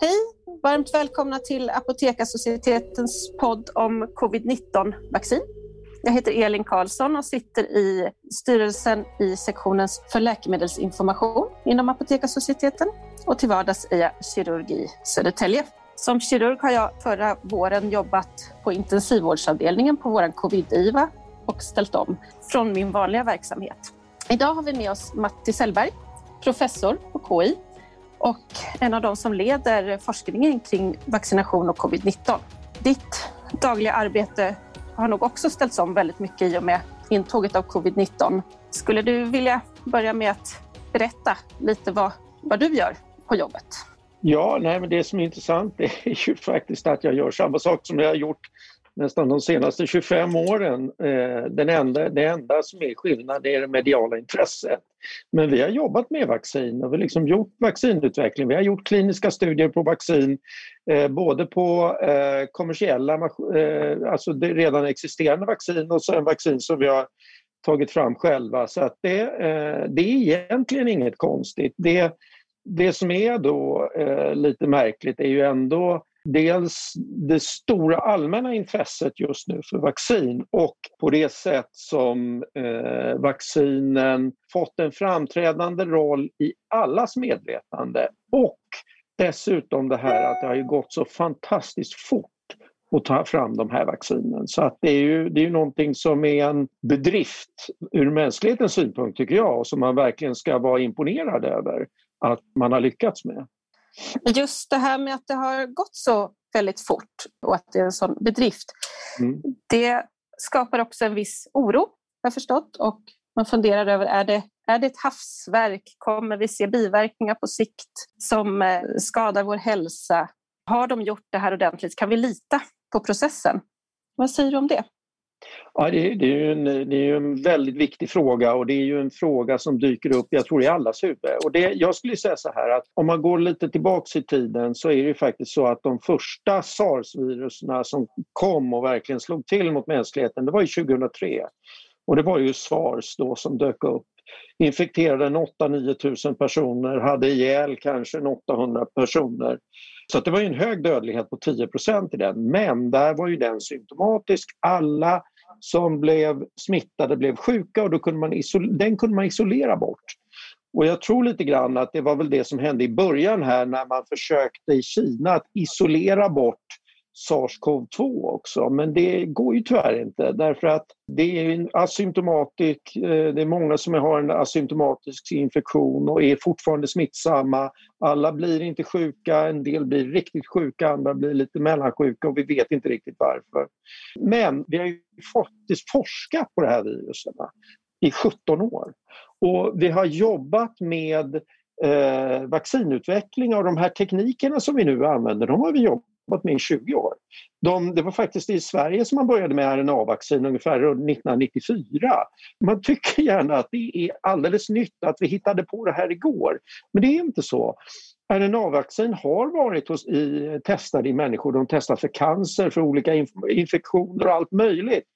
Hej! Varmt välkomna till Apotekarsocietetens podd om covid-19-vaccin. Jag heter Elin Karlsson och sitter i styrelsen i sektionen för läkemedelsinformation inom Apotekarsocieteten och till vardags är jag kirurg i Södertälje. Som kirurg har jag förra våren jobbat på intensivvårdsavdelningen på vår covid-IVA och ställt om från min vanliga verksamhet. Idag har vi med oss Matti Sellberg, professor på KI och en av de som leder forskningen kring vaccination och covid-19. Ditt dagliga arbete har nog också ställts om väldigt mycket i och med intåget av covid-19. Skulle du vilja börja med att berätta lite vad, vad du gör på jobbet? Ja, nej, men det som är intressant är ju faktiskt att jag gör samma sak som jag har gjort nästan de senaste 25 åren. Eh, den enda, det enda som är skillnad är det mediala intresset. Men vi har jobbat med vaccin och vi har liksom gjort vaccinutveckling. Vi har gjort kliniska studier på vaccin eh, både på eh, kommersiella, alltså redan existerande vaccin och sen vaccin som vi har tagit fram själva. Så att det, det är egentligen inget konstigt. Det, det som är då lite märkligt är ju ändå dels det stora allmänna intresset just nu för vaccin och på det sätt som eh, vaccinen fått en framträdande roll i allas medvetande och dessutom det här att det har gått så fantastiskt fort att ta fram de här vaccinen. Så att det är ju det är någonting som är en bedrift ur mänsklighetens synpunkt tycker jag och som man verkligen ska vara imponerad över att man har lyckats med. Just det här med att det har gått så väldigt fort och att det är en sån bedrift. Mm. Det skapar också en viss oro, har jag förstått. Och man funderar över, är det, är det ett havsverk? Kommer vi se biverkningar på sikt som eh, skadar vår hälsa? Har de gjort det här ordentligt? Kan vi lita på processen? Vad säger du om det? Ja, det, det, är ju en, det är en väldigt viktig fråga och det är ju en fråga som dyker upp, jag tror i allas huvud. Och det, jag skulle säga så här att om man går lite tillbaks i tiden så är det ju faktiskt så att de första sars-virusen som kom och verkligen slog till mot mänskligheten, det var ju 2003. Och det var ju sars då som dök upp. Infekterade 8-9 tusen personer, hade ihjäl kanske 800 personer. Så det var en hög dödlighet på 10% i den. Men där var ju den symptomatisk. Alla som blev smittade blev sjuka och då kunde man den kunde man isolera bort. Och jag tror lite grann att det var väl det som hände i början här när man försökte i Kina att isolera bort SARS-CoV-2 också men det går ju tyvärr inte därför att det är en asymptomatisk, eh, det är många som har en asymptomatisk infektion och är fortfarande smittsamma. Alla blir inte sjuka, en del blir riktigt sjuka, andra blir lite mellansjuka och vi vet inte riktigt varför. Men vi har ju faktiskt forskat på det här viruset i 17 år och vi har jobbat med eh, vaccinutveckling och de här teknikerna som vi nu använder, de har vi jobbat jobbat med i 20 år. De, det var faktiskt i Sverige som man började med RNA-vaccin ungefär 1994. Man tycker gärna att det är alldeles nytt att vi hittade på det här igår. Men det är inte så. RNA-vaccin har varit hos, i, testade i människor. De testar för cancer, för olika inf infektioner och allt möjligt.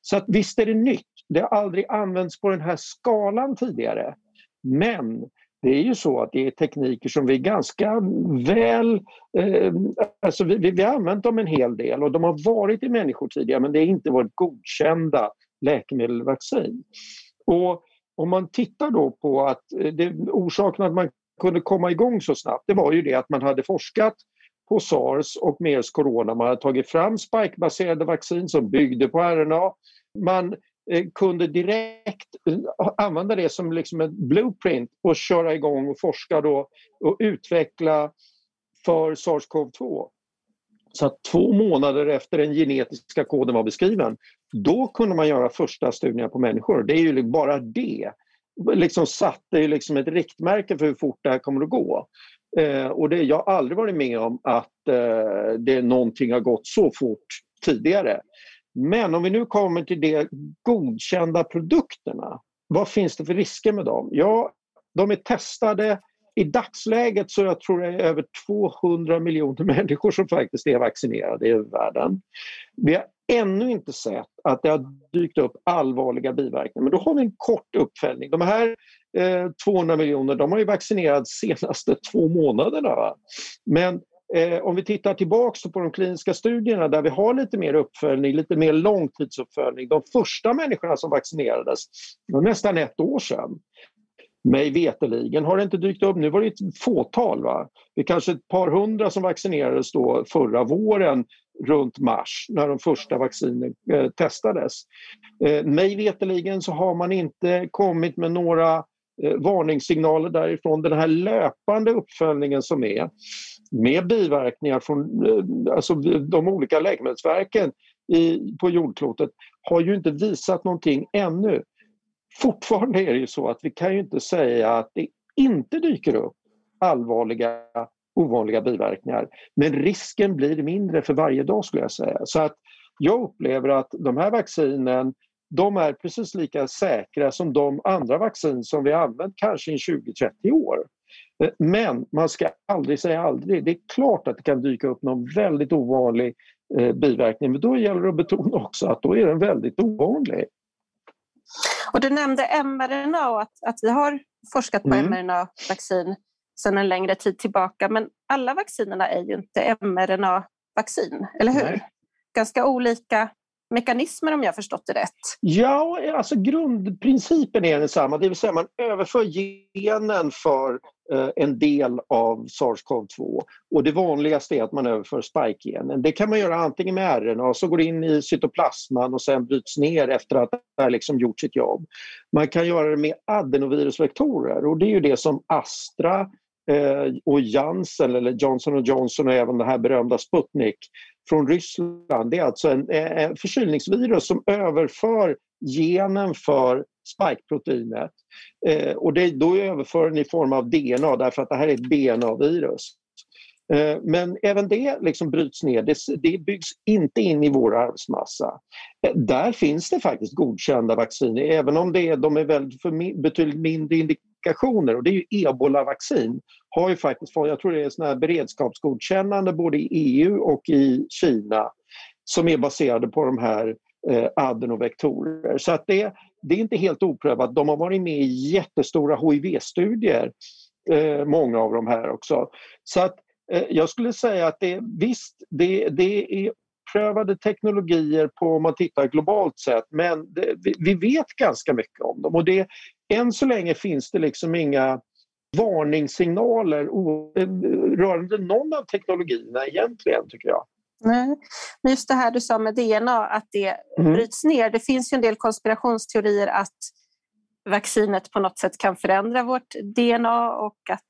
Så att visst är det nytt. Det har aldrig använts på den här skalan tidigare. Men det är ju så att det är tekniker som vi ganska väl... Eh, alltså vi, vi, vi har använt dem en hel del och de har varit i människor tidigare men det har inte varit godkända läkemedel vaccin. Och om man tittar då på att eh, det, orsaken att man kunde komma igång så snabbt det var ju det att man hade forskat på sars och mers corona. Man hade tagit fram spikebaserade vaccin som byggde på RNA. Man Eh, kunde direkt eh, använda det som liksom ett blueprint och köra igång och forska då och utveckla för SARS-CoV-2. Så att två månader efter den genetiska koden var beskriven, då kunde man göra första studierna på människor. Det är ju liksom bara det liksom satte liksom ett riktmärke för hur fort det här kommer att gå. Eh, och det, jag har aldrig varit med om att eh, det någonting har gått så fort tidigare. Men om vi nu kommer till de godkända produkterna, vad finns det för risker med dem? Ja, de är testade I dagsläget så jag tror jag är över 200 miljoner människor som faktiskt är vaccinerade i världen. Vi har ännu inte sett att det har dykt upp allvarliga biverkningar men då har vi en kort uppföljning. De här eh, 200 miljoner de har ju vaccinerats senaste två månaderna. Va? Men Eh, om vi tittar tillbaka på de kliniska studierna där vi har lite mer uppföljning, lite mer långtidsuppföljning. De första människorna som vaccinerades var nästan ett år sedan. Mig veteligen har det inte dykt upp, nu var det ett fåtal. Va? Det är kanske ett par hundra som vaccinerades då förra våren runt mars när de första vaccinen eh, testades. Eh, mig veteligen så har man inte kommit med några eh, varningssignaler därifrån. Den här löpande uppföljningen som är med biverkningar från eh, alltså de olika läkemedelsverken i, på jordklotet har ju inte visat någonting ännu. Fortfarande är det ju så att vi kan ju inte säga att det inte dyker upp allvarliga ovanliga biverkningar. Men risken blir mindre för varje dag skulle jag säga. Så att jag upplever att de här vaccinen de är precis lika säkra som de andra vaccin som vi använt kanske i 20-30 år. Eh, men man ska aldrig säga aldrig. Det är klart att det kan dyka upp någon väldigt ovanlig eh, biverkning men då gäller det att betona också att då är den väldigt ovanlig. Och du nämnde mRNA och att, att vi har forskat på mm. mRNA-vaccin sedan en längre tid tillbaka men alla vaccinerna är ju inte mRNA-vaccin, eller hur? Nej. Ganska olika mekanismer om jag förstått det rätt? Ja, alltså grundprincipen är densamma, det vill säga man överför genen för eh, en del av sars-cov-2 och det vanligaste är att man överför spike-genen. Det kan man göra antingen med RNA så går in i cytoplasman och sen bryts ner efter att det har liksom gjort sitt jobb. Man kan göra det med adenovirusvektorer och det är ju det som Astra eh, och Janssen eller Johnson Johnson och även det här berömda Sputnik från Ryssland. Det är alltså en, en förkylningsvirus som överför genen för spikeproteinet. Eh, och det, då överför den i form av DNA därför att det här är ett DNA-virus. Eh, men även det liksom bryts ner, det, det byggs inte in i vår arvsmassa. Eh, där finns det faktiskt godkända vacciner även om det är, de är väldigt för, betydligt mindre komplikationer och det är ju ebolavaccin har ju faktiskt fått, jag tror det är såna här beredskapsgodkännande både i EU och i Kina som är baserade på de här eh, adenovektorer. Så att det, det är inte helt oprövat. De har varit med i jättestora HIV-studier, eh, många av de här också. Så att eh, jag skulle säga att det, visst, det, det är prövade teknologier på om man tittar globalt sett men det, vi, vi, vet ganska mycket om dem och det, än så länge finns det liksom inga varningssignaler rörande någon av teknologierna egentligen tycker jag. Nej. Men just det här du sa med DNA, att det mm. bryts ner. Det finns ju en del konspirationsteorier att vaccinet på något sätt kan förändra vårt DNA och att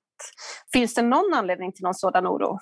finns det någon anledning till någon sådan oro?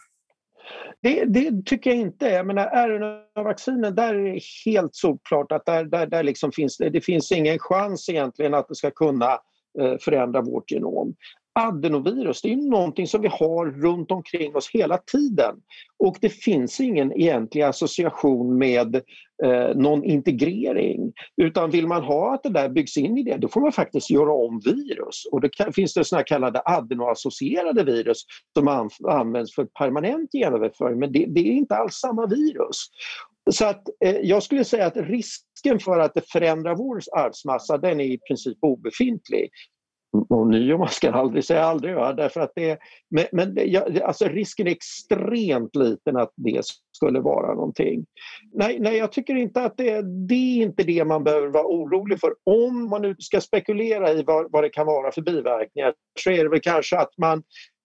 Det, det, tycker jag inte. Jag menar, RNA-vaccinen, där är det helt solklart att där, där, där liksom finns det, finns ingen chans egentligen att det ska kunna eh, förändra vårt genom adenovirus det är någonting som vi har runt omkring oss hela tiden. Och det finns ingen egentlig association med eh, någon integrering. Utan vill man ha att det där byggs in i det då får man faktiskt göra om virus. Och det kan, finns det såna kallade adenoassocierade virus som an, används för permanent genöverföring men det, det, är inte alls samma virus. Så att eh, jag skulle säga att risken för att det förändrar vår arvsmassa den är i princip obefintlig och ny man ska aldrig säga aldrig. Va? Därför att det, men men det, alltså risken är extremt liten att det skulle vara någonting. Nej, nej jag tycker inte att det, det är inte det man behöver vara orolig för. Om man nu ska spekulera i vad, vad det kan vara för biverkningar så är det väl kanske att man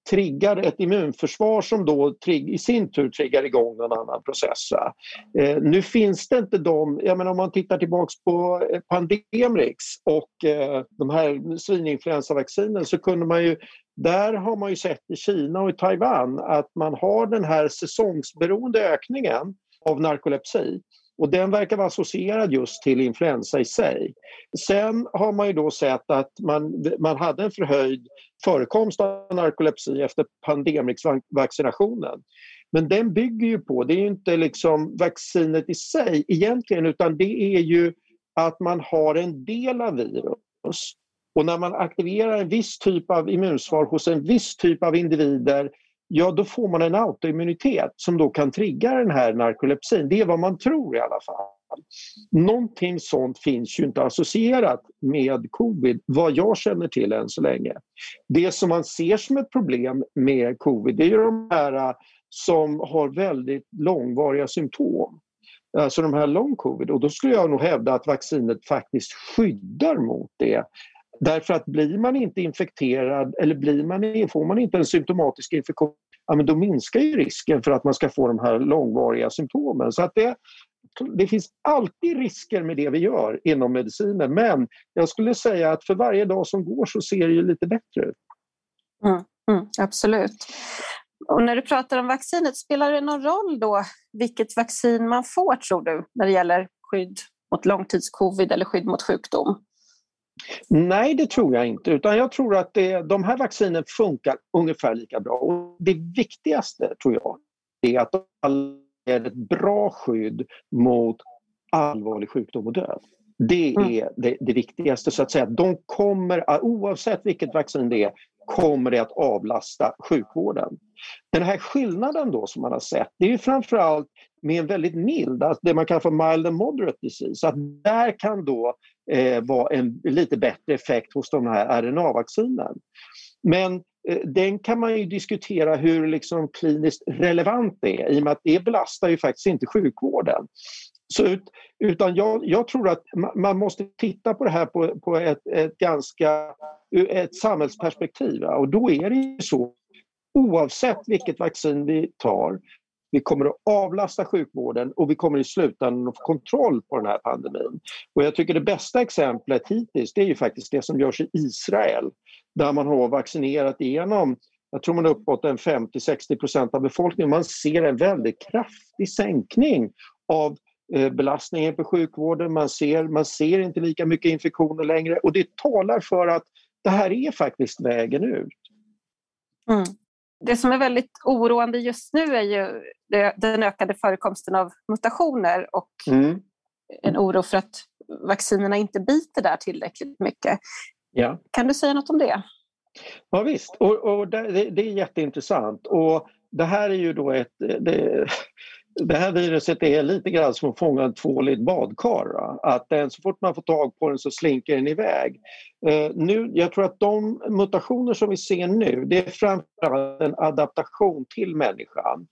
triggar ett immunförsvar som då i sin tur triggar igång någon annan process. Eh, nu finns det inte de, jag menar om man tittar tillbaks på eh, Pandemrix och eh, de här svininfluensavaccinen så kunde man ju där har man ju sett i Kina och i Taiwan att man har den här säsongsberoende ökningen av narkolepsi och den verkar vara associerad just till influensa i sig. Sen har man ju då sett att man, man hade en förhöjd förekomst av narkolepsi efter pandemrixvaccinationen. Men den bygger ju på, det är inte liksom vaccinet i sig egentligen utan det är ju att man har en del av virus Och när man aktiverar en viss typ av immunsvar hos en viss typ av individer ja då får man en autoimmunitet som då kan trigga den här narkolepsin. Det är vad man tror i alla fall. Någonting sånt finns ju inte associerat med covid, vad jag känner till än så länge. Det som man ser som ett problem med covid det är de här äh, som har väldigt långvariga symptom. Alltså de här long covid och då skulle jag nog hävda att vaccinet faktiskt skyddar mot det. Därför att blir man inte infekterad eller blir man, får man inte en symptomatisk infektion ja, men då minskar ju risken för att man ska få de här långvariga symptomen. Så att det, det finns alltid risker med det vi gör inom medicinen men jag skulle säga att för varje dag som går så ser det ju lite bättre ut. Mm, mm, absolut. Och när du pratar om vaccinet, spelar det någon roll då vilket vaccin man får tror du när det gäller skydd mot långtidscovid eller skydd mot sjukdom? Nej, det tror jag inte. Utan jag tror att det, de här vaccinen funkar ungefär lika bra. Och det viktigaste, tror jag, är att de är ett bra skydd mot allvarlig sjukdom och död. Det mm. är det, det, viktigaste. så att säga. De kommer, oavsett vilket vaccin det är, kommer det att avlasta sjukvården. Den här skillnaden då som man har sett, det är framförallt med en väldigt mild, alltså det man kallar för mild and moderate disease. Så att där kan då eh, en lite bättre effekt hos de här RNA-vaccinen. Men eh, den kan man ju diskutera hur liksom kliniskt relevant det är i och med att det belastar ju faktiskt inte sjukvården. Så ut, utan jag, jag, tror att man måste titta på det här på, på ett, ett ganska ett samhällsperspektiv. Och då är det ju så oavsett vilket vaccin vi tar vi kommer att avlasta sjukvården och vi kommer i slutändan att få kontroll på den här pandemin. Och jag tycker det bästa exemplet hittills det är ju faktiskt det som görs i Israel där man har vaccinerat igenom jag tror man är uppåt en 50-60% av befolkningen. Man ser en väldigt kraftig sänkning av eh, belastningen på sjukvården. Man ser, man ser inte lika mycket infektioner längre och det talar för att det här är faktiskt vägen ut. Mm. Det som är väldigt oroande just nu är ju den ökade förekomsten av mutationer och mm. en oro för att vaccinerna inte biter där tillräckligt mycket. Ja. Kan du säga något om det? Ja, visst, och, och det, det, är jätteintressant. Och det här är ju då ett... Det, det här viruset är lite grann som att fånga en tvål i ett badkar. Att den, så fort man får tag på den så slinker den iväg. Eh, nu, jag tror att de mutationer som vi ser nu det är framförallt en adaptation till människan.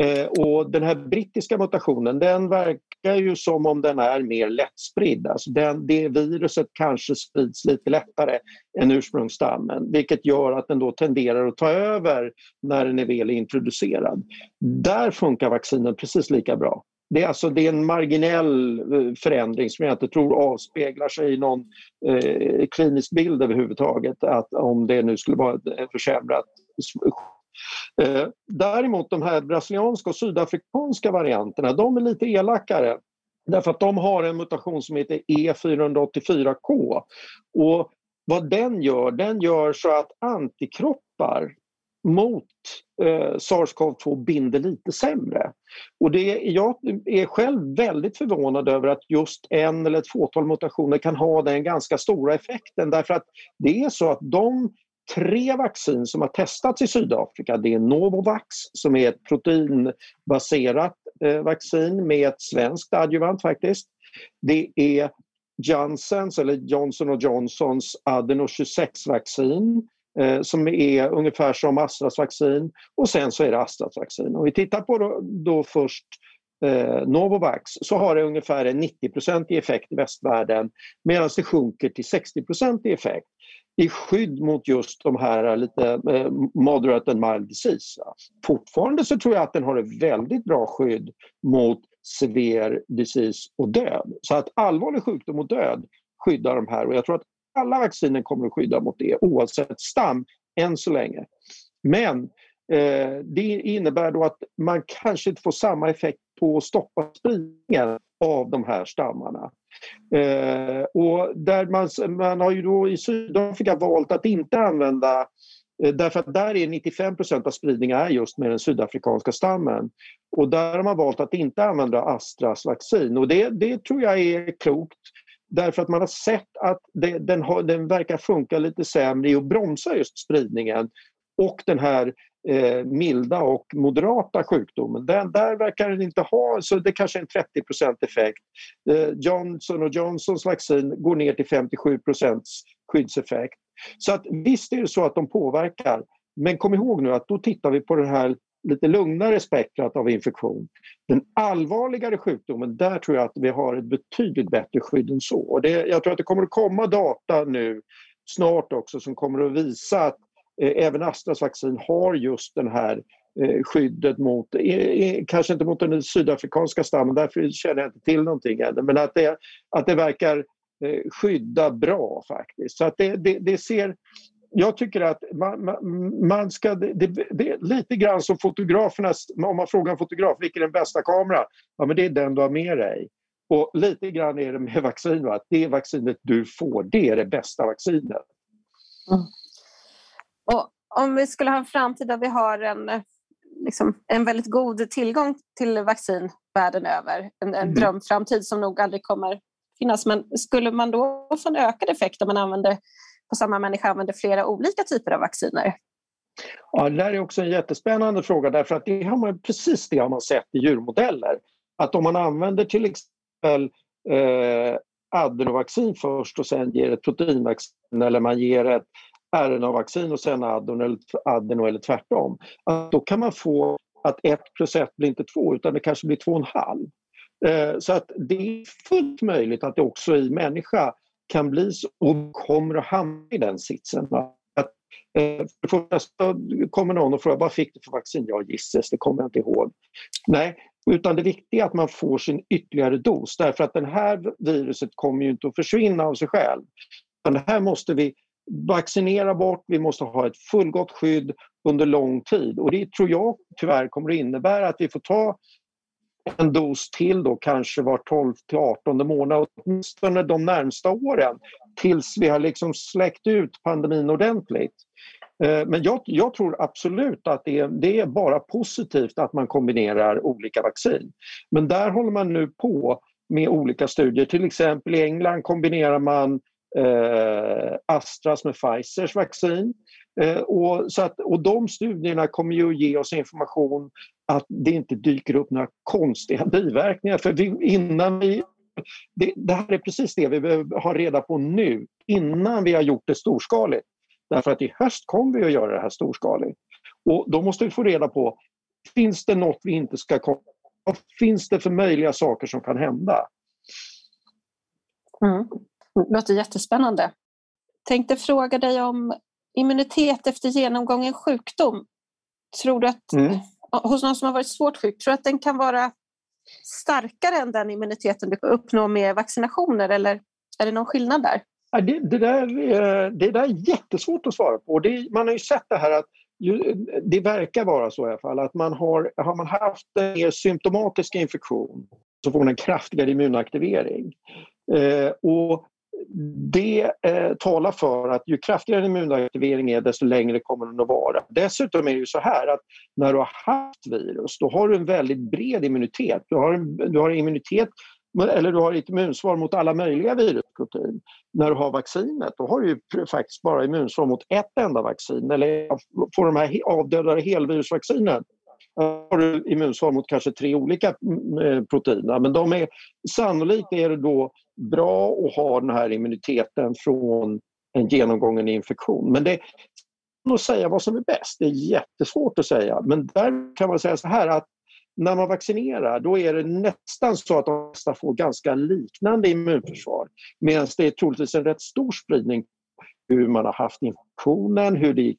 Eh, och den här brittiska mutationen den verkar ju som om den är mer lättspridd. Alltså den, det viruset kanske sprids lite lättare än ursprungsstammen vilket gör att den då tenderar att ta över när den är väl introducerad. Där funkar vaccinen precis lika bra. Det är, alltså, det är en marginell eh, förändring som jag inte tror avspeglar sig i någon eh, klinisk bild överhuvudtaget, att om det nu skulle vara en försämrat eh, Däremot de här brasilianska och sydafrikanska varianterna, de är lite elakare. Därför att de har en mutation som heter E484K. Och vad den gör, den gör så att antikroppar mot eh, SARS-CoV-2 binder lite sämre. Och det, jag är själv väldigt förvånad över att just en eller ett fåtal mutationer kan ha den ganska stora effekten därför att det är så att de tre vaccin som har testats i Sydafrika det är Novovax som är ett proteinbaserat eh, vaccin med ett svenskt adjuvant faktiskt. Det är Janssens eller Johnson Johnsons Adeno 26-vaccin eh, som är ungefär som Astras vaccin och sen så är det Astras vaccin. Om vi tittar på då, då först eh, Novovax så har det ungefär en 90 i effekt i västvärlden medan det sjunker till 60 i effekt i skydd mot just de här eh, lite eh, moderate and mild disease. Fortfarande så tror jag att den har ett väldigt bra skydd mot sever disease och död. Så att allvarlig sjukdom och död skyddar de här och jag tror att alla vacciner kommer att skydda mot det oavsett stam än så länge. Men eh, det innebär då att man kanske inte får samma effekt på att stoppa spridningen av de här stammarna. Eh, och där man, man har ju då i Sydafrika valt att inte använda eh, Därför att där är 95% av spridningen är just med den sydafrikanska stammen. Och där har man valt att inte använda Astras vaccin och det, det tror jag är klokt. därför att man har sett att det, den, har, den verkar funka lite sämre i att bromsa just spridningen och den här eh, milda och moderata sjukdomen. Den, där verkar den inte ha, så det kanske är en 30% effekt. Eh, Johnson och Johnsons vaccin går ner till 57% skyddseffekt. Så att visst är det så att de påverkar, men kom ihåg nu att då tittar vi på det här lite lugnare spektrat av infektion. Den allvarligare sjukdomen, där tror jag att vi har ett betydligt bättre skydd än så. Och det, jag tror att det kommer att komma data nu snart också som kommer att visa att Eh, även Astras vaccin har just den här eh, skyddet mot, eh, kanske inte mot den sydafrikanska stammen, därför känner jag inte till någonting ännu, men att det, att det verkar skydda bra faktiskt. Så att det, det, det ser jag tycker att man, man ska... Det, det, det, är lite grann som fotografernas... om man frågar en fotograf vilken är den bästa kameran Ja, men det är den du har med dig. Och lite grann är det med vaccin, att det vaccinet du får, det är det bästa vaccinet. Mm. Och om vi skulle ha en framtid där vi har en, liksom, en väldigt god tillgång till vaccin världen över, en, en mm. drömframtid som nog aldrig kommer finnas, men skulle man då få en ökad effekt om man använder på samma människa använder flera olika typer av vacciner? Ja, det där är också en jättespännande fråga därför att det har man, precis det har man sett i djurmodeller. Att om man använder till exempel eh, adenovaccin först och sen ger ett proteinvaccin eller man ger ett RNA-vaccin och sen adeno, adeno eller tvärtom. Att då kan man få att 1 plus 1 blir inte 2 utan det kanske blir 2,5. Eh, så att det är fullt möjligt att det också i människa kan bli så och kommer att hamna i den sitsen. Att, eh, för det första kommer någon och frågar vad fick du för vaccin? Ja, gisses, det kommer jag inte ihåg. Nej, utan det viktiga är att man får sin ytterligare dos därför att det här viruset kommer ju inte att försvinna av sig själv. det här måste vi vaccinera bort, vi måste ha ett fullgott skydd under lång tid och det tror jag tyvärr kommer att innebära att vi får ta en dos till då kanske var 12 till 18 månad, åtminstone de närmsta åren tills vi har liksom släckt ut pandemin ordentligt. Eh, men jag, jag, tror absolut att det är, det är, bara positivt att man kombinerar olika vaccin. Men där håller man nu på med olika studier. Till exempel i England kombinerar man eh, Astras med Pfizers vaccin. Eh, och, så att, och de studierna kommer ju att ge oss information att det inte dyker upp några konstiga biverkningar. För vi, innan vi, det, det, här är precis det vi behöver ha reda på nu, innan vi har gjort det storskaligt. Därför att i höst kommer vi att göra det här storskaligt. Och då måste vi få reda på, finns det något vi inte ska komma Vad finns det för möjliga saker som kan hända? Mm. Det låter jättespännande. Tänkte fråga dig om immunitet efter genomgången sjukdom. Tror du att mm hos någon som har varit svårt sjuk, tror du att den kan vara starkare än den immuniteten du uppnår med vaccinationer eller är det någon skillnad där? Ja, det, det, där, det där är jättesvårt att svara på. Det, man har ju sett det här att det verkar vara så i alla fall att man har, har man haft en mer symptomatisk infektion så får man en kraftigare immunaktivering. Eh, och det eh, talar för att ju kraftigare immunaktivering är desto längre kommer den att vara. Dessutom är det ju så här att när du har haft virus då har du en väldigt bred immunitet. Du har, du har immunitet eller du har ett immunsvar mot alla möjliga virusprotein. När du har vaccinet då har du faktiskt bara immunsvar mot ett enda vaccin eller får de här avdödade helvirusvaccinen har du immunsvar mot kanske tre olika mm, eh, proteiner men de är, sannolikt är det då bra att ha den här immuniteten från en genomgången infektion. Men det att säga vad som är bäst, det är jättesvårt att säga. Men där kan man säga så här att när man vaccinerar då är det nästan så att de flesta får ganska liknande immunförsvar. Medan det är troligtvis en rätt stor spridning hur man har haft infektionen, hur det gick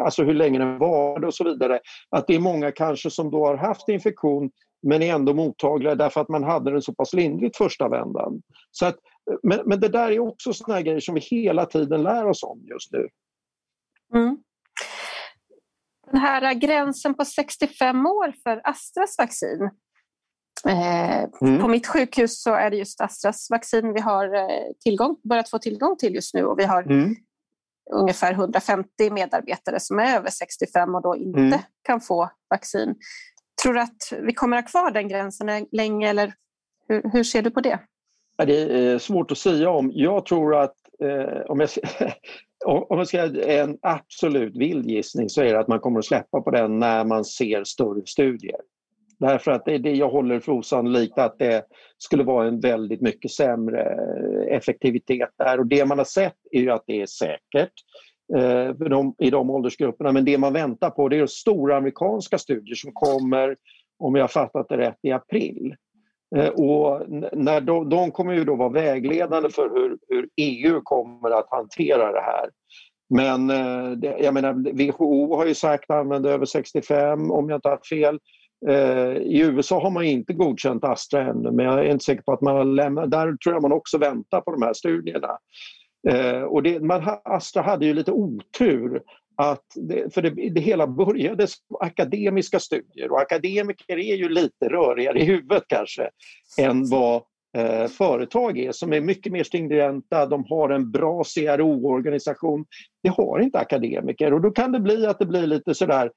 alltså hur länge den varade och så vidare. Att det är många kanske som då har haft infektion men är ändå mottagliga därför att man hade den så pass lindrigt första vändan. Så att, men, men det där är också såna grejer som vi hela tiden lär oss om just nu. Mm. Den här gränsen på 65 år för Astras vaccin. Eh, mm. På mitt sjukhus så är det just Astras vaccin vi har eh, tillgång, börjat få tillgång till just nu och vi har mm. Ungefär 150 medarbetare som är över 65 och då inte mm. kan få vaccin. Tror du att vi kommer att ha kvar den gränsen länge eller hur, hur ser du på det? Det är svårt att säga om. Jag tror att eh, om jag om man ska en absolut vild gissning så är det att man kommer att släppa på den när man ser större studier. Därför att det, det jag håller för osannolikt att det skulle vara en väldigt mycket sämre eh, effektivitet där och det man har sett är ju att det är säkert eh, de, i de åldersgrupperna men det man väntar på det är stora amerikanska studier som kommer, om jag fattat det rätt, i april. Eh, och när de, de, kommer ju då vara vägledande för hur, hur EU kommer att hantera det här. Men eh, det, jag menar, WHO har ju sagt att använda över 65 om jag inte har fel. Eh, I USA har man inte godkänt Astra ännu men jag är inte säker på att man har lämnat. Där tror jag man också väntar på de här studierna. Eh, och det, man, Astra hade ju lite otur att det, för det, det, hela började som akademiska studier och akademiker är ju lite rörigare i huvudet kanske än vad eh, företag är som är mycket mer stringenta, de har en bra CRO-organisation. Det har inte akademiker och då kan det bli att det blir lite sådär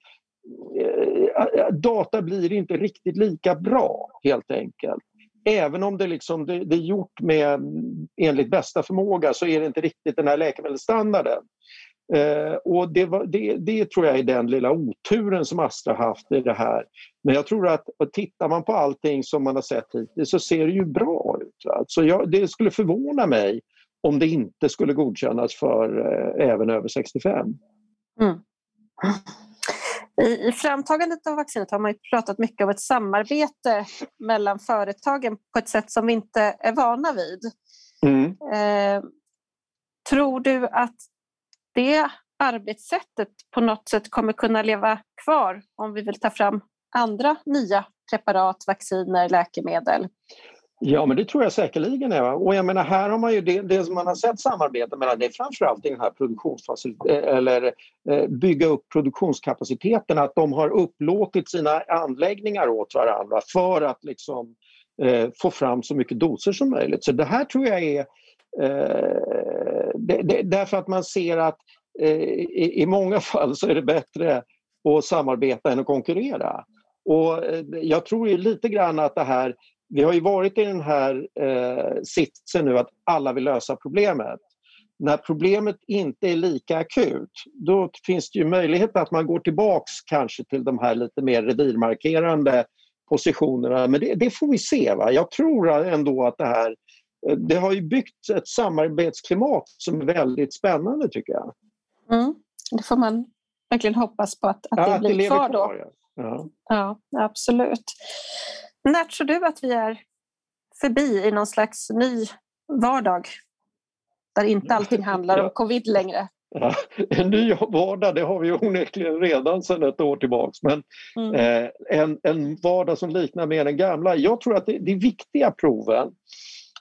Eh, eh, data blir inte riktigt lika bra helt enkelt. Även om det, liksom, det, det är gjort med enligt bästa förmåga så är det inte riktigt den här läkemedelsstandarden. Eh, och det, var, det, det, tror jag är den lilla oturen som Astra haft i det här. Men jag tror att tittar man på allting som man har sett hittills så ser det ju bra ut. Så jag, det skulle förvåna mig om det inte skulle godkännas för eh, även över 65. Mm. I, I framtagandet av vaccinet har man pratat mycket om ett samarbete mellan företagen på ett sätt som vi inte är vana vid. Mm. Eh, tror du att det arbetssättet på något sätt kommer kunna leva kvar om vi vill ta fram andra nya preparat, vacciner, läkemedel? Ja, men det tror jag säkerligen. Är. Och jag menar, här har man ju det, det som man har sett samarbete mellan det är framförallt i den här produktionsfaciliteten eh, eller eh, bygga upp produktionskapaciteten, att de har upplåtit sina anläggningar åt varandra för att liksom eh, få fram så mycket doser som möjligt. Så det här tror jag är Eh, det, det, därför att man ser att eh, i, i, många fall så är det bättre att samarbeta än att konkurrera. Och eh, jag tror ju lite grann att det här, vi har ju varit i den här eh, sitsen nu att alla vill lösa problemet. När problemet inte är lika akut då finns det ju möjlighet att man går tillbaks kanske till de här lite mer revirmarkerande positionerna. Men det, det får vi se. Va? Jag tror ändå att det här det har ju byggt ett samarbetsklimat som är väldigt spännande tycker jag. Mm. Det får man verkligen hoppas på att, att ja, det blir det kvar, kvar då. Ja. ja, absolut. När tror du att vi är förbi i någon slags ny vardag? Där inte allting handlar om covid längre. Ja, en ny vardag det har vi onekligen redan sedan ett år tillbaks men mm. eh, en, en vardag som liknar mer den gamla. Jag tror att det, de viktiga proven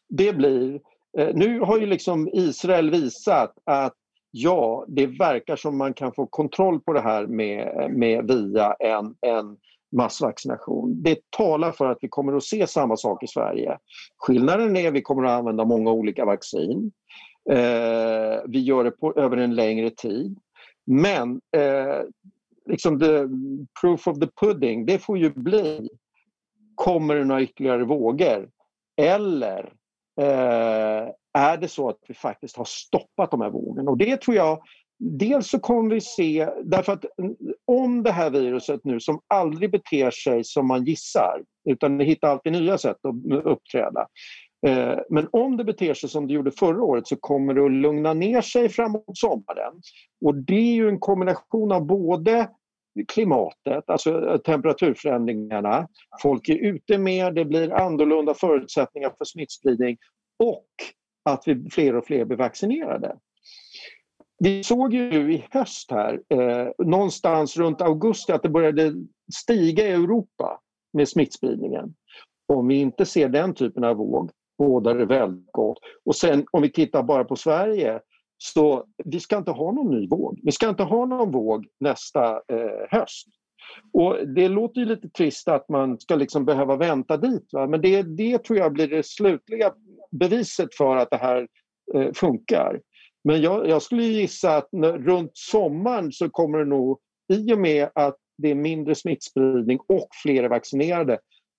det blir... Eh, nu har ju liksom Israel visat att ja, det verkar som man kan få kontroll på det här med, med via en, en massvaccination. Det talar för att vi kommer att se samma sak i Sverige. Skillnaden är att vi kommer att använda många olika vaccin. Eh, vi gör det på, över en längre tid. Men eh, liksom the proof of the pudding, det får ju bli kommer det några ytterligare vågor? Eller eh, är det så att vi faktiskt har stoppat de här vågorna. Och det tror jag Dels så kommer vi se, därför att om det här viruset nu som aldrig beter sig som man gissar utan det hittar alltid nya sätt att uppträda. Eh, men om det beter sig som det gjorde förra året så kommer det att lugna ner sig framåt sommaren. Och det är ju en kombination av både klimatet, alltså temperaturförändringarna. Folk är ute mer, det blir annorlunda förutsättningar för smittspridning och att vi, fler och fler blir vaccinerade. Vi såg ju nu i höst här, eh, någonstans runt augusti, att det började stiga i Europa med smittspridningen. Om vi inte ser den typen av våg bådar det väldigt gott. Och sen om vi tittar bara på Sverige så vi ska inte ha någon ny våg. Vi ska inte ha någon våg nästa eh, höst. Och Det låter ju lite trist att man ska liksom behöva vänta dit. Va? Men det, det tror jag blir det slutliga beviset för att det här eh, funkar. Men jag, jag skulle gissa att när, runt sommaren så kommer det nog, i och med att det är mindre smittspridning och fler vaccinerade,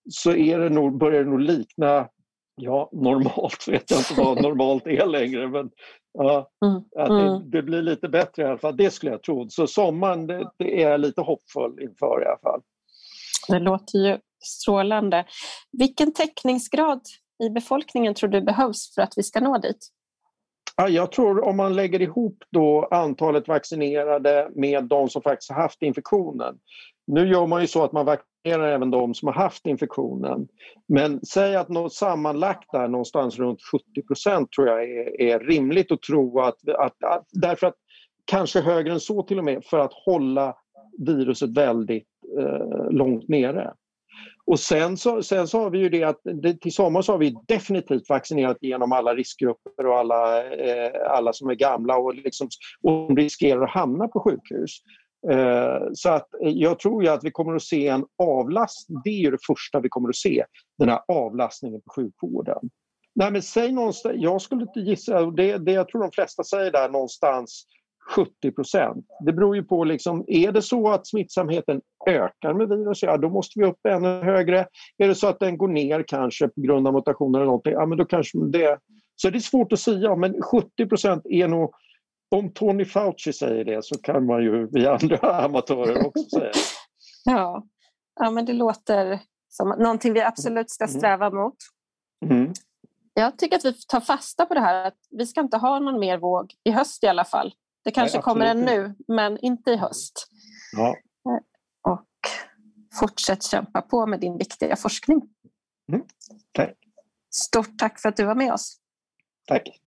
så är det nog, börjar det nog likna Ja, normalt vet jag inte vad normalt är längre men ja, mm. att det, mm. det, blir lite bättre i alla fall. Det skulle jag tro. Så sommaren det, det är jag lite hoppfull inför i alla fall. Det låter ju strålande. Vilken täckningsgrad i befolkningen tror du behövs för att vi ska nå dit? Ja, jag tror om man lägger ihop då antalet vaccinerade med de som faktiskt har haft infektionen. Nu gör man ju så att man vaccinerar även de som har haft infektionen. Men säg att något sammanlagt där någonstans runt 70% tror jag är, är, rimligt att tro att, att, att, därför att kanske högre än så till och med för att hålla viruset väldigt eh, långt nere. Och sen så, sen så har vi ju det att det, till sommar så har vi definitivt vaccinerat igenom alla riskgrupper och alla, eh, alla som är gamla och, liksom, och riskerar att hamna på sjukhus. Eh, så att eh, jag tror ju att vi kommer att se en avlastning, det är ju det första vi kommer att se, den här avlastningen på sjukvården. Nej men säg någonstans, jag skulle inte gissa, det, det jag tror de flesta säger där någonstans 70 procent. Det beror ju på, liksom, är det så att smittsamheten ökar med virus, ja då måste vi upp ännu högre. Är det så att den går ner kanske på grund av mutationer eller någonting, ja men då kanske det... Så det är svårt att säga, men 70 procent är nog... Om Tony Fauci säger det så kan man ju vi andra amatörer också säga Ja. ja, men det låter som någonting vi absolut ska mm. sträva mot. Mm. Jag tycker att vi tar fasta på det här att vi ska inte ha någon mer våg i höst i alla fall. Det kanske Nej, kommer en nu, men inte i höst. Ja. Fortsätt kämpa på med din viktiga forskning. Mm. Tack. Stort tack för att du var med oss. Tack.